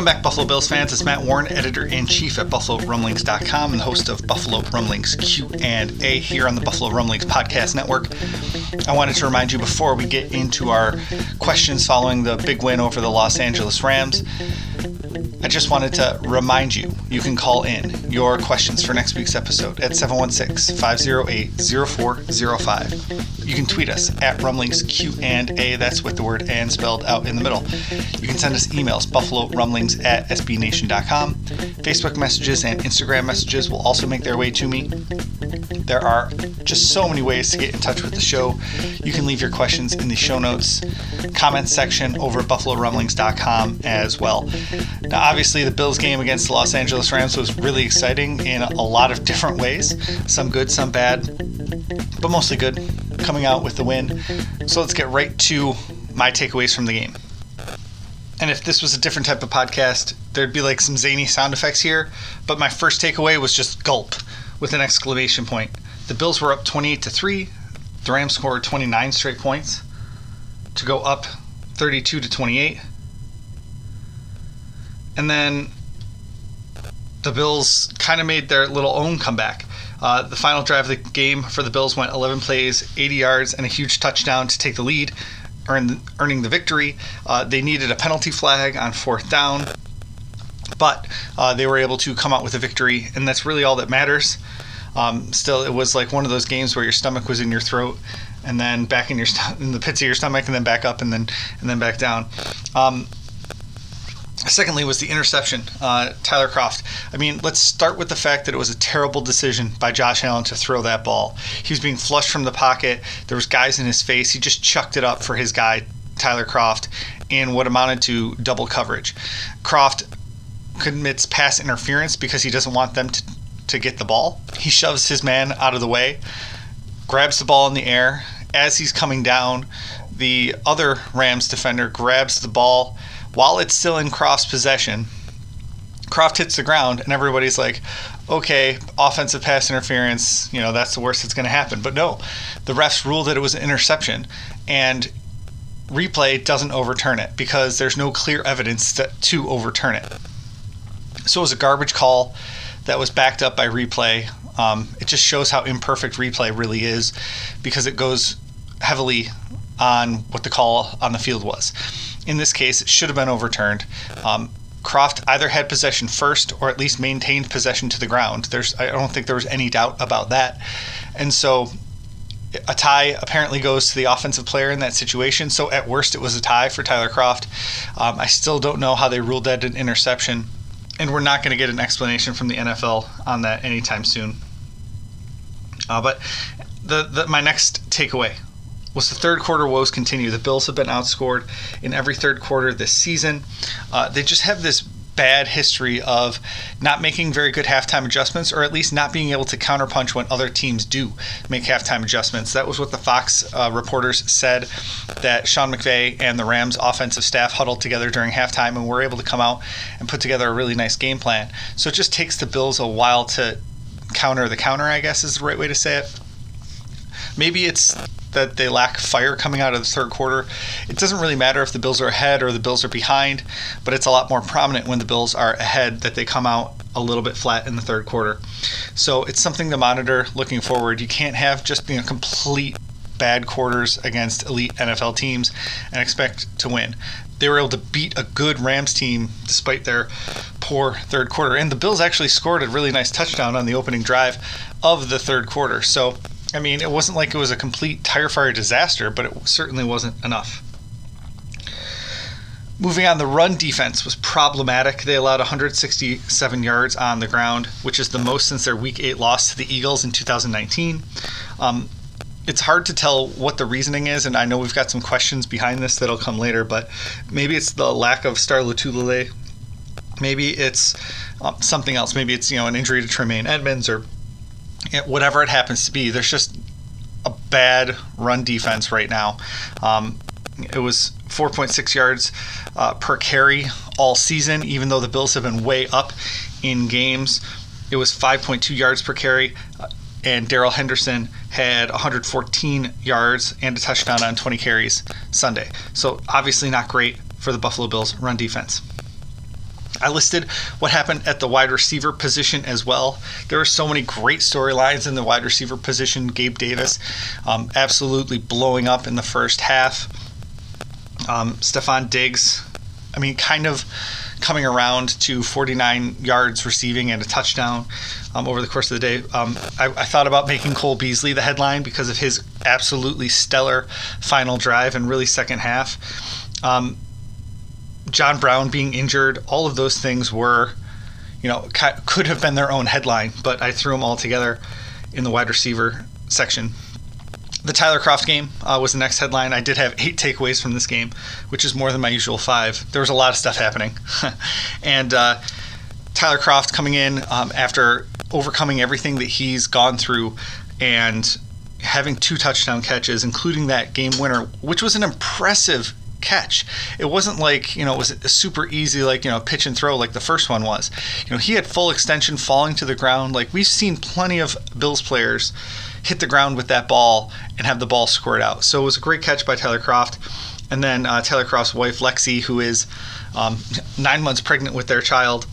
Welcome back, Buffalo Bills fans. It's Matt Warren, editor-in-chief at BuffaloRumblings.com and host of Buffalo Rumblings Q&A here on the Buffalo Rumblings Podcast Network. I wanted to remind you before we get into our questions following the big win over the Los Angeles Rams, I just wanted to remind you you can call in your questions for next week's episode at 716 508 0405. You can tweet us at Rumblings Q and A, that's with the word and spelled out in the middle. You can send us emails, buffalo rumblings at sbnation.com. Facebook messages and Instagram messages will also make their way to me. There are just so many ways to get in touch with the show. You can leave your questions in the show notes, comments section over at buffalorumblings.com as well. Now, obviously, the Bills game against the Los Angeles Rams was really exciting in a lot of different ways some good, some bad, but mostly good, coming out with the win. So let's get right to my takeaways from the game. And if this was a different type of podcast, there'd be like some zany sound effects here. But my first takeaway was just gulp with an exclamation point. The Bills were up 28 to 3. The Rams scored 29 straight points to go up 32 to 28. And then the Bills kind of made their little own comeback. Uh, the final drive of the game for the Bills went 11 plays, 80 yards, and a huge touchdown to take the lead, earn, earning the victory. Uh, they needed a penalty flag on fourth down, but uh, they were able to come out with a victory, and that's really all that matters. Um, still, it was like one of those games where your stomach was in your throat, and then back in your st- in the pits of your stomach, and then back up, and then and then back down. Um, Secondly, was the interception, uh, Tyler Kroft. I mean, let's start with the fact that it was a terrible decision by Josh Allen to throw that ball. He was being flushed from the pocket. There was guys in his face. He just chucked it up for his guy, Tyler Kroft, in what amounted to double coverage. Kroft commits pass interference because he doesn't want them to, to get the ball. He shoves his man out of the way, grabs the ball in the air. As he's coming down, the other Rams defender grabs the ball while it's still in Kroft's possession, Kroft hits the ground, and everybody's like, okay, offensive pass interference, you know, that's the worst that's going to happen. But no, the refs ruled that it was an interception, and replay doesn't overturn it because there's no clear evidence to, to overturn it. So it was a garbage call that was backed up by replay. Um, it just shows how imperfect replay really is because it goes heavily on what the call on the field was. In this case, it should have been overturned. Um, Kroft either had possession first or at least maintained possession to the ground. There's, I don't think there was any doubt about that. And so a tie apparently goes to the offensive player in that situation. So at worst, it was a tie for Tyler Kroft. Um, I still don't know how they ruled that an interception, and we're not going to get an explanation from the NFL on that anytime soon. Uh, but the, the my next takeaway was the third quarter woes continue. The Bills have been outscored in every third quarter this season. Uh, they just have this bad history of not making very good halftime adjustments, or at least not being able to counterpunch when other teams do make halftime adjustments. That was what the Fox uh, reporters said that Sean McVay and the Rams offensive staff huddled together during halftime and were able to come out and put together a really nice game plan. So it just takes the Bills a while to counter the counter, I guess is the right way to say it. Maybe it's that they lack fire coming out of the third quarter. It doesn't really matter if the Bills are ahead or the Bills are behind, but it's a lot more prominent when the Bills are ahead that they come out a little bit flat in the third quarter. So it's something to monitor looking forward. You can't have just you know complete bad quarters against elite NFL teams and expect to win. They were able to beat a good Rams team despite their poor third quarter. And the Bills actually scored a really nice touchdown on the opening drive of the third quarter. So I mean, it wasn't like it was a complete tire fire disaster, but it certainly wasn't enough. Moving on, the run defense was problematic. They allowed 167 yards on the ground, which is the most since their Week 8 loss to the Eagles in 2019. Um, it's hard to tell what the reasoning is, and I know we've got some questions behind this that'll come later, but maybe it's the lack of Star Lotulelei. Maybe it's um, something else. Maybe it's you know an injury to Tremaine Edmunds or whatever it happens to be. There's just a bad run defense right now. Um, it was 4.6 yards uh, per carry all season, even though the Bills have been way up in games. It was 5.2 yards per carry, uh, and Darrell Henderson had 114 yards and a touchdown on 20 carries Sunday. So, obviously, not great for the Buffalo Bills run defense. I listed what happened at the wide receiver position as well. There are so many great storylines in the wide receiver position. Gabe Davis um, absolutely blowing up in the first half. Um, Stefon Diggs, I mean, kind of coming around to 49 yards receiving and a touchdown um, over the course of the day. Um, I, I, thought about making Cole Beasley the headline because of his absolutely stellar final drive and really second half. Um, John Brown being injured, all of those things were, you know, could have been their own headline, but I threw them all together in the wide receiver section the Tyler Kroft game uh, was the next headline. I did have eight takeaways from this game, which is more than my usual five. There was a lot of stuff happening. and uh, Tyler Kroft coming in um, after overcoming everything that he's gone through and having two touchdown catches, including that game winner, which was an impressive catch. It wasn't like, you know, it was super easy, like, you know, pitch and throw like the first one was. You know, he had full extension falling to the ground. Like, we've seen plenty of Bills players hit the ground with that ball and have the ball squirt out. So it was a great catch by Tyler Kroft. And then uh, Tyler Kroft's wife, Lexi, who is um, nine months pregnant with their child,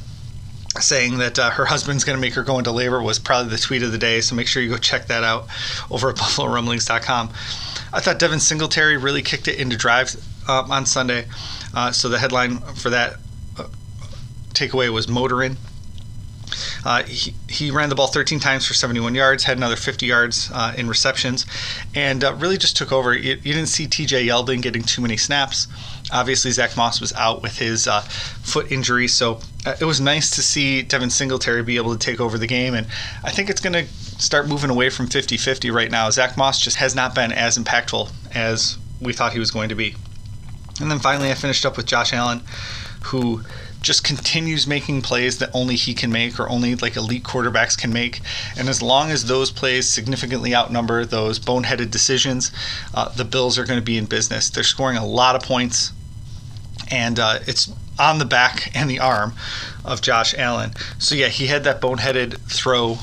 saying that uh, her husband's going to make her go into labor was probably the tweet of the day. So make sure you go check that out over at BuffaloRumblings.com. I thought Devin Singletary really kicked it into drive on Sunday. Uh, so the headline for that uh, takeaway was motoring. Uh, he, he ran the ball 13 times for 71 yards, had another 50 yards uh, in receptions, and uh, really just took over. You, you, didn't see TJ Yeldon getting too many snaps. Obviously, Zach Moss was out with his uh, foot injury, so uh, it was nice to see Devin Singletary be able to take over the game, and I think it's going to start moving away from 50 50 right now. Zach Moss just has not been as impactful as we thought he was going to be. And then finally, I finished up with Josh Allen, who just continues making plays that only he can make or only like elite quarterbacks can make. And as long as those plays significantly outnumber those boneheaded decisions, uh, the Bills are going to be in business. They're scoring a lot of points, and uh, it's on the back and the arm of Josh Allen. So yeah, he had that boneheaded throw.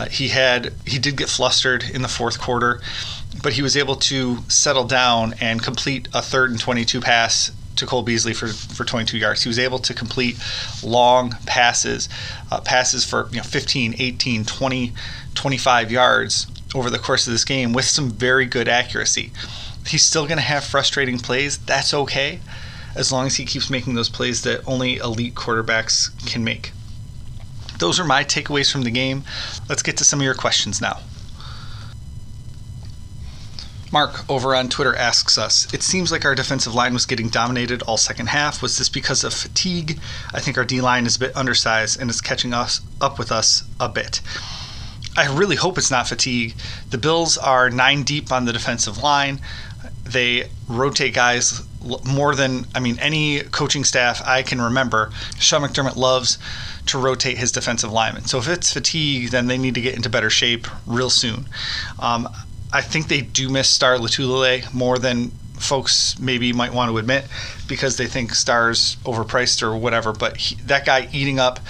Uh, he had he did get flustered in the fourth quarter, but he was able to settle down and complete a third and 22 pass to Cole Beasley for, for 22 yards. He was able to complete long passes, uh, passes for you know 15, 18, 20, 25 yards over the course of this game with some very good accuracy. He's still going to have frustrating plays. That's okay, as long as he keeps making those plays that only elite quarterbacks can make. Those are my takeaways from the game. Let's get to some of your questions now. Mark over on Twitter asks us It seems like our defensive line was getting dominated all second half. Was this because of fatigue? I think our D line is a bit undersized and is catching us up with us a bit. I really hope it's not fatigue. The Bills are nine deep on the defensive line. They rotate guys more than, I mean, any coaching staff I can remember. Sean McDermott loves to rotate his defensive linemen. So if it's fatigue, then they need to get into better shape real soon. Um, I think they do miss Star Lotulelei more than folks maybe might want to admit because they think Star's overpriced or whatever. But he, that guy eating up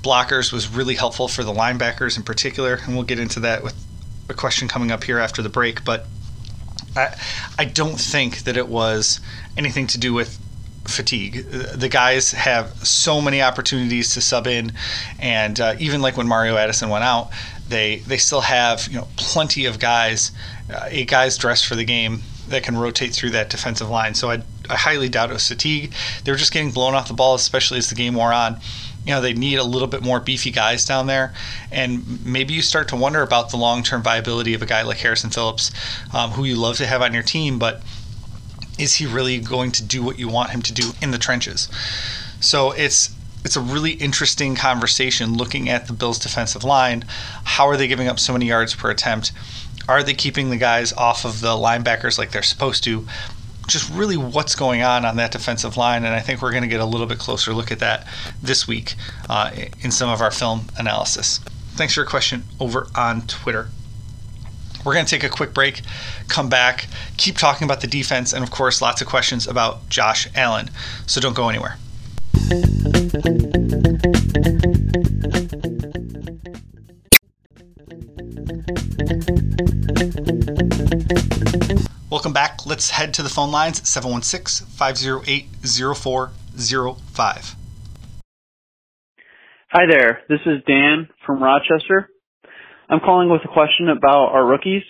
blockers was really helpful for the linebackers in particular, and we'll get into that with a question coming up here after the break. But I, I don't think that it was anything to do with fatigue. The guys have so many opportunities to sub in, and uh, even like when Mario Addison went out, they they still have you know plenty of guys, uh, eight guys dressed for the game that can rotate through that defensive line. So I, I highly doubt it was fatigue. They were just getting blown off the ball, especially as the game wore on. You know they need a little bit more beefy guys down there, and maybe you start to wonder about the long-term viability of a guy like Harrison Phillips, um, who you love to have on your team, but is he really going to do what you want him to do in the trenches? So it's it's a really interesting conversation looking at the Bills' defensive line. How are they giving up so many yards per attempt? Are they keeping the guys off of the linebackers like they're supposed to? Just really what's going on on that defensive line, and I think we're going to get a little bit closer look at that this week uh, in some of our film analysis. Thanks for your question over on Twitter. We're going to take a quick break, come back, keep talking about the defense, and of course, lots of questions about Josh Allen. So don't go anywhere. Back. Let's head to the phone lines 716 508 0405. Hi there. This is Dan from Rochester. I'm calling with a question about our rookies.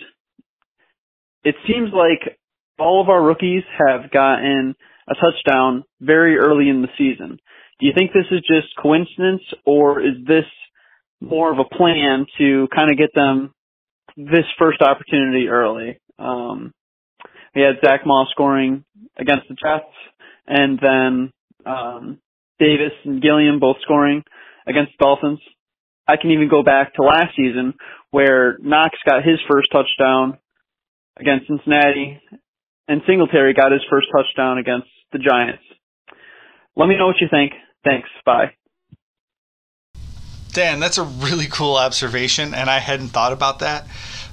It seems like all of our rookies have gotten a touchdown very early in the season. Do you think this is just coincidence or is this more of a plan to kind of get them this first opportunity early? Um, we had Zach Moss scoring against the Jets and then um, Davis and Gilliam both scoring against the Dolphins. I can even go back to last season where Knox got his first touchdown against Cincinnati and Singletary got his first touchdown against the Giants. Let me know what you think. Thanks. Bye. Dan, that's a really cool observation, and I hadn't thought about that.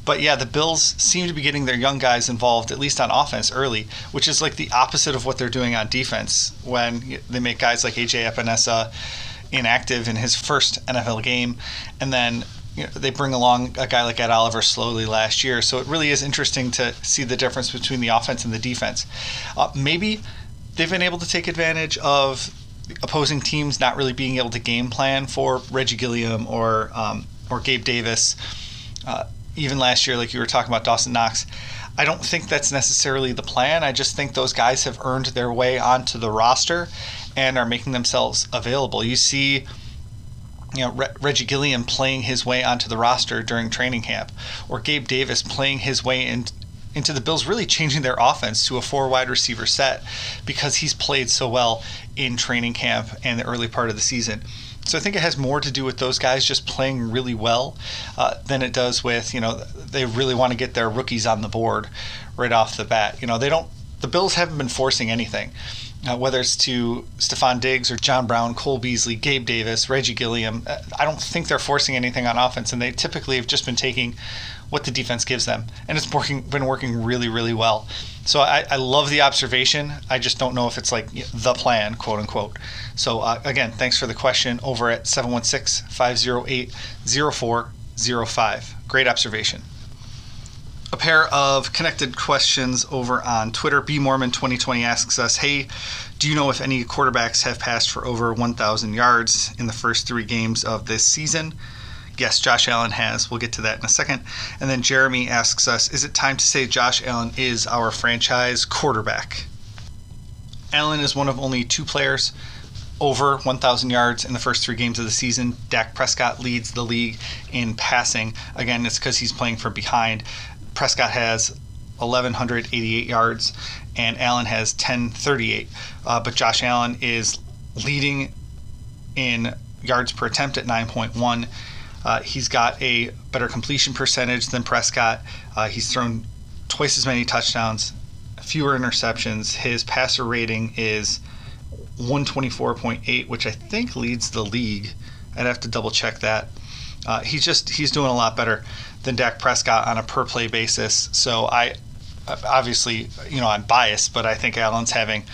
But yeah, the Bills seem to be getting their young guys involved, at least on offense, early, which is like the opposite of what they're doing on defense when they make guys like AJ Epenesa inactive in his first NFL game, and then you know, they bring along a guy like Ed Oliver slowly last year. So it really is interesting to see the difference between the offense and the defense. Uh, maybe they've been able to take advantage of opposing teams not really being able to game plan for Reggie Gilliam or um, or Gabe Davis. Uh, even last year, like you were talking about Dawson Knox, I don't think that's necessarily the plan. I just think those guys have earned their way onto the roster and are making themselves available. You see you know, Re- Reggie Gilliam playing his way onto the roster during training camp, or Gabe Davis playing his way in, into the Bills, really changing their offense to a four wide receiver set because he's played so well in training camp and the early part of the season. So I think it has more to do with those guys just playing really well uh, than it does with you know they really want to get their rookies on the board right off the bat. You know they don't. The Bills haven't been forcing anything uh, whether it's to Stefon Diggs or John Brown, Cole Beasley, Gabe Davis, Reggie Gilliam. Uh, I don't think they're forcing anything on offense, and they typically have just been taking what the defense gives them, and it's working been working really really well. So I, I love the observation. I just don't know if it's like the plan, quote unquote. So uh, again, thanks for the question over at 716-508-0405. Great observation a pair of connected questions over on Twitter. B Mormon 2020 asks us, "Hey, do you know if any quarterbacks have passed for over 1,000 yards in the first three games of this season?" Yes, Josh Allen has. We'll get to that in a second. And then Jeremy asks us, "Is it time to say Josh Allen is our franchise quarterback?" Allen is one of only two players over 1,000 yards in the first three games of the season. Dak Prescott leads the league in passing. Again, it's because he's playing from behind. Prescott has 1,188 yards, and Allen has 1038. Uh, but Josh Allen is leading in yards per attempt at 9.1. Uh, he's got a better completion percentage than Prescott. Uh, he's thrown twice as many touchdowns, fewer interceptions. His passer rating is 124.8, which I think leads the league. I'd have to double check that. Uh, he's just he's doing a lot better than Dak Prescott on a per play basis. So I obviously you know I'm biased, but I think Allen's having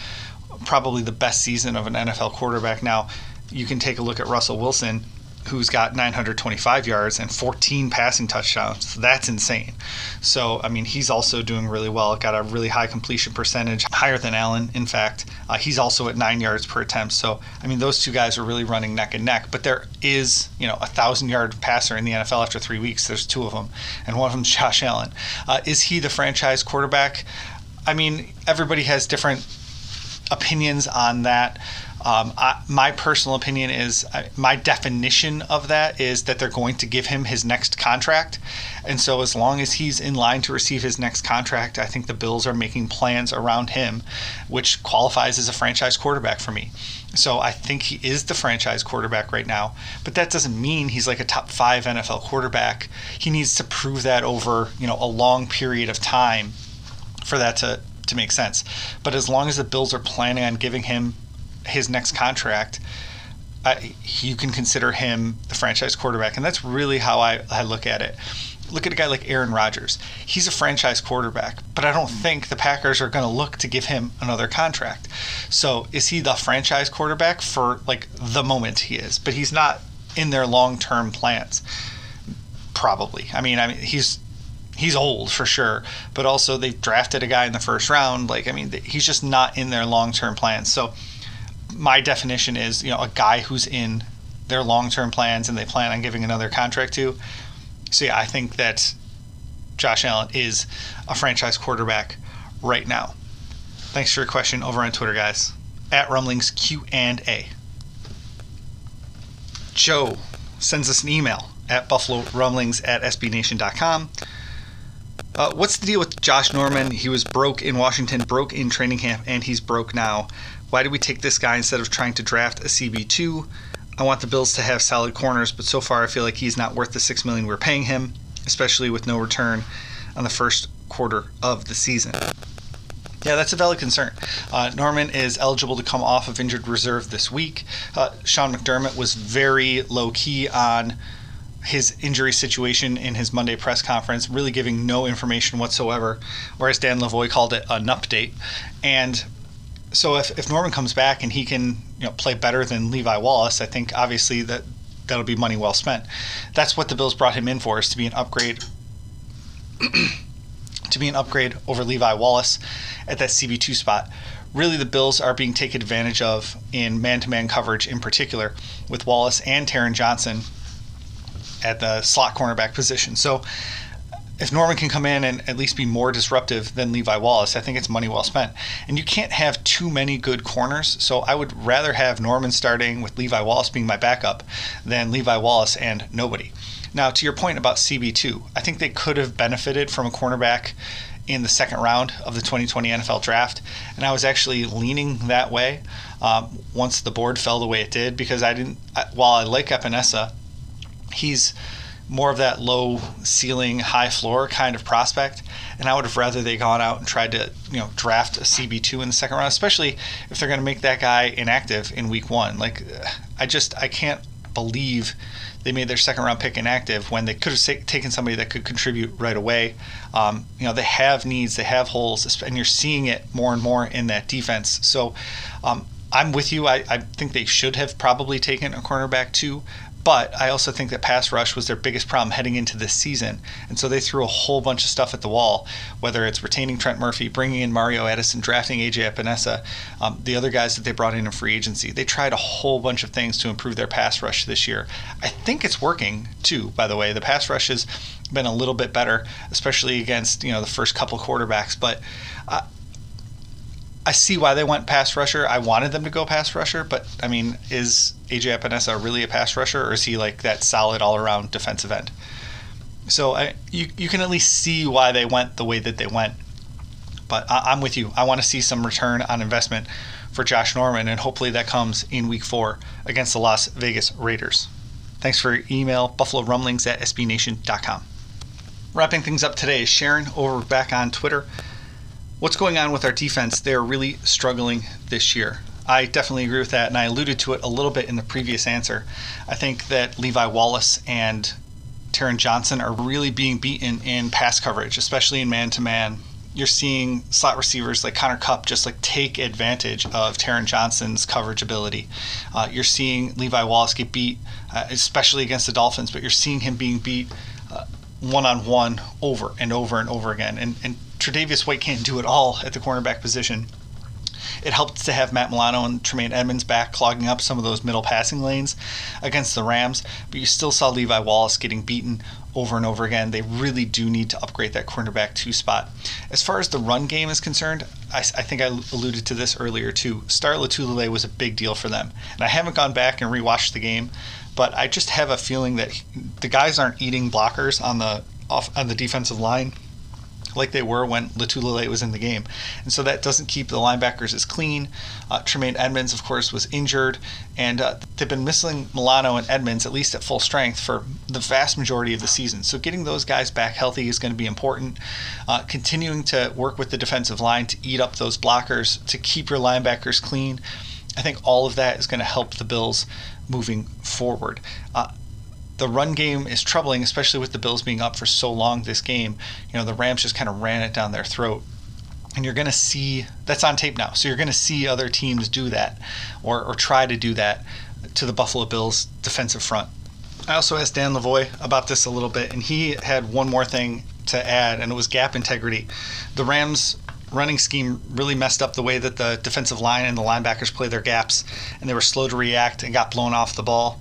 probably the best season of an NFL quarterback. Now you can take a look at Russell Wilson who's got 925 yards and 14 passing touchdowns. That's insane. So, I mean, he's also doing really well. Got a really high completion percentage, higher than Allen, in fact. Uh, he's also at nine yards per attempt. So, I mean, those two guys are really running neck and neck. But there is, you know, a thousand yard passer in the NFL after three weeks. There's two of them, and one of them is Josh Allen. Uh, is he the franchise quarterback? I mean, everybody has different opinions on that. Um, I, my personal opinion is I, my definition of that is that they're going to give him his next contract. And so, as long as he's in line to receive his next contract, I think the Bills are making plans around him, which qualifies as a franchise quarterback for me. So, I think he is the franchise quarterback right now. But that doesn't mean he's like a top five NFL quarterback. He needs to prove that over you know a long period of time for that to, to make sense. But as long as the Bills are planning on giving him his next contract, you can consider him the franchise quarterback. And that's really how I, I look at it. Look at a guy like Aaron Rodgers. He's a franchise quarterback, but I don't think the Packers are going to look to give him another contract. So is he the franchise quarterback for like the moment he is? But he's not in their long term plans. Probably. I mean, I mean he's he's old for sure, but also they drafted a guy in the first round. Like, I mean, he's just not in their long term plans. So my definition is you know a guy who's in their long-term plans and they plan on giving another contract to. So yeah, I think that Josh Allen is a franchise quarterback right now. Thanks for your question over on Twitter, guys. At Rumblings Q and A. Joe sends us an email at Buffalo Rumblings at SBNation.com. Uh, what's the deal with Josh Norman? He was broke in Washington, broke in training camp, and he's broke now. Why did we take this guy instead of trying to draft a CB2? I want the Bills to have solid corners, but so far I feel like he's not worth the six million we're paying him, especially with no return on the first quarter of the season. Yeah, that's a valid concern. Uh, Norman is eligible to come off of injured reserve this week. Uh, Sean McDermott was very low key on his injury situation in his Monday press conference, really giving no information whatsoever, whereas Dan Lavoie called it an update. And so if, if Norman comes back and he can you know play better than Levi Wallace, I think obviously that that'll be money well spent. That's what the Bills brought him in for is to be an upgrade to be an upgrade over Levi Wallace at that CB2 spot. Really, the Bills are being taken advantage of in man-to-man coverage, in particular, with Wallace and Taron Johnson at the slot cornerback position. So if Norman can come in and at least be more disruptive than Levi Wallace, I think it's money well spent. And you can't have too many good corners, so I would rather have Norman starting with Levi Wallace being my backup than Levi Wallace and nobody. Now, to your point about CB2, I think they could have benefited from a cornerback in the second round of the 2020 NFL draft, and I was actually leaning that way um, once the board fell the way it did because I didn't. While I like Epenesa, he's more of that low ceiling, high floor kind of prospect. And I would have rather they gone out and tried to, you know, draft a CB2 in the second round, especially if they're going to make that guy inactive in week one. Like, I just, I can't believe they made their second round pick inactive when they could have taken somebody that could contribute right away. Um, you know, they have needs, they have holes, and you're seeing it more and more in that defense. So, um, I'm with you. I, I think they should have probably taken a cornerback too, but I also think that pass rush was their biggest problem heading into this season. And so they threw a whole bunch of stuff at the wall, whether it's retaining Trent Murphy, bringing in Mario Addison, drafting AJ Epenesa, um, the other guys that they brought in in free agency. They tried a whole bunch of things to improve their pass rush this year. I think it's working too, by the way. The pass rush has been a little bit better, especially against, you know, the first couple quarterbacks. But uh, I see why they went pass rusher. I wanted them to go pass rusher, but I mean, is AJ Epenesa really a pass rusher, or is he like that solid all around defensive end? So I, you you can at least see why they went the way that they went. But I, I'm with you. I want to see some return on investment for Josh Norman, and hopefully that comes in Week Four against the Las Vegas Raiders. Thanks for your email, Buffalo Rumblings at SBNation.com. Wrapping things up today, is Sharon over back on Twitter what's going on with our defense? They're really struggling this year. I definitely agree with that, and I alluded to it a little bit in the previous answer. I think that Levi Wallace and Taron Johnson are really being beaten in pass coverage, especially in man to man. You're seeing slot receivers like Cooper Kupp just like take advantage of Taron Johnson's coverage ability. Uh, you're seeing Levi Wallace get beat, uh, especially against the Dolphins, but you're seeing him being beat one on one over and over and over again. And, and Tre'Davious White can't do it all at the cornerback position. It helped to have Matt Milano and Tremaine Edmunds back, clogging up some of those middle passing lanes against the Rams. But you still saw Levi Wallace getting beaten over and over again. They really do need to upgrade that cornerback two spot. As far as the run game is concerned, I, I think I alluded to this earlier too. Star Lotulelei was a big deal for them. And I haven't gone back and rewatched the game, but I just have a feeling that the guys aren't eating blockers on the off on the defensive line like they were when Lotulelei was in the game. And so that doesn't keep the linebackers as clean. Uh, Tremaine Edmunds, of course, was injured, and uh, they've been missing Milano and Edmunds, at least at full strength for the vast majority of the season. So getting those guys back healthy is going to be important. Uh, continuing to work with the defensive line to eat up those blockers, to keep your linebackers clean. I think all of that is going to help the Bills moving forward. Uh, the run game is troubling, especially with the Bills being up for so long this game. You know, the Rams just kind of ran it down their throat. And you're going to see that's on tape now. So you're going to see other teams do that or, or try to do that to the Buffalo Bills defensive front. I also asked Dan Lavoie about this a little bit, and he had one more thing to add, and it was gap integrity. The Rams running scheme really messed up the way that the defensive line and the linebackers play their gaps, and they were slow to react and got blown off the ball.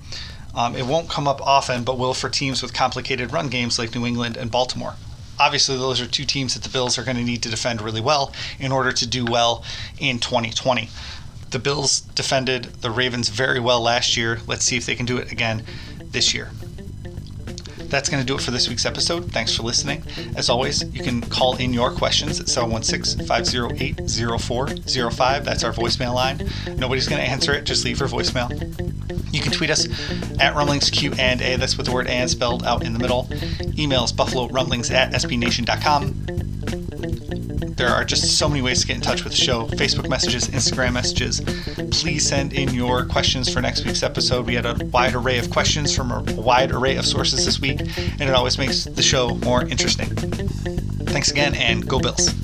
Um, it won't come up often, but will for teams with complicated run games like New England and Baltimore. Obviously, those are two teams that the Bills are going to need to defend really well in order to do well in 2020. The Bills defended the Ravens very well last year. Let's see if they can do it again this year. That's going to do it for this week's episode. Thanks for listening. As always, you can call in your questions at 716 508 0405. That's our voicemail line. Nobody's going to answer it, just leave your voicemail. You can tweet us at Rumblings Q and A. That's with the word and spelled out in the middle. Emails Buffalo Rumblings at SBNation.com. There are just so many ways to get in touch with the show Facebook messages, Instagram messages. Please send in your questions for next week's episode. We had a wide array of questions from a wide array of sources this week, and it always makes the show more interesting. Thanks again, and go Bills.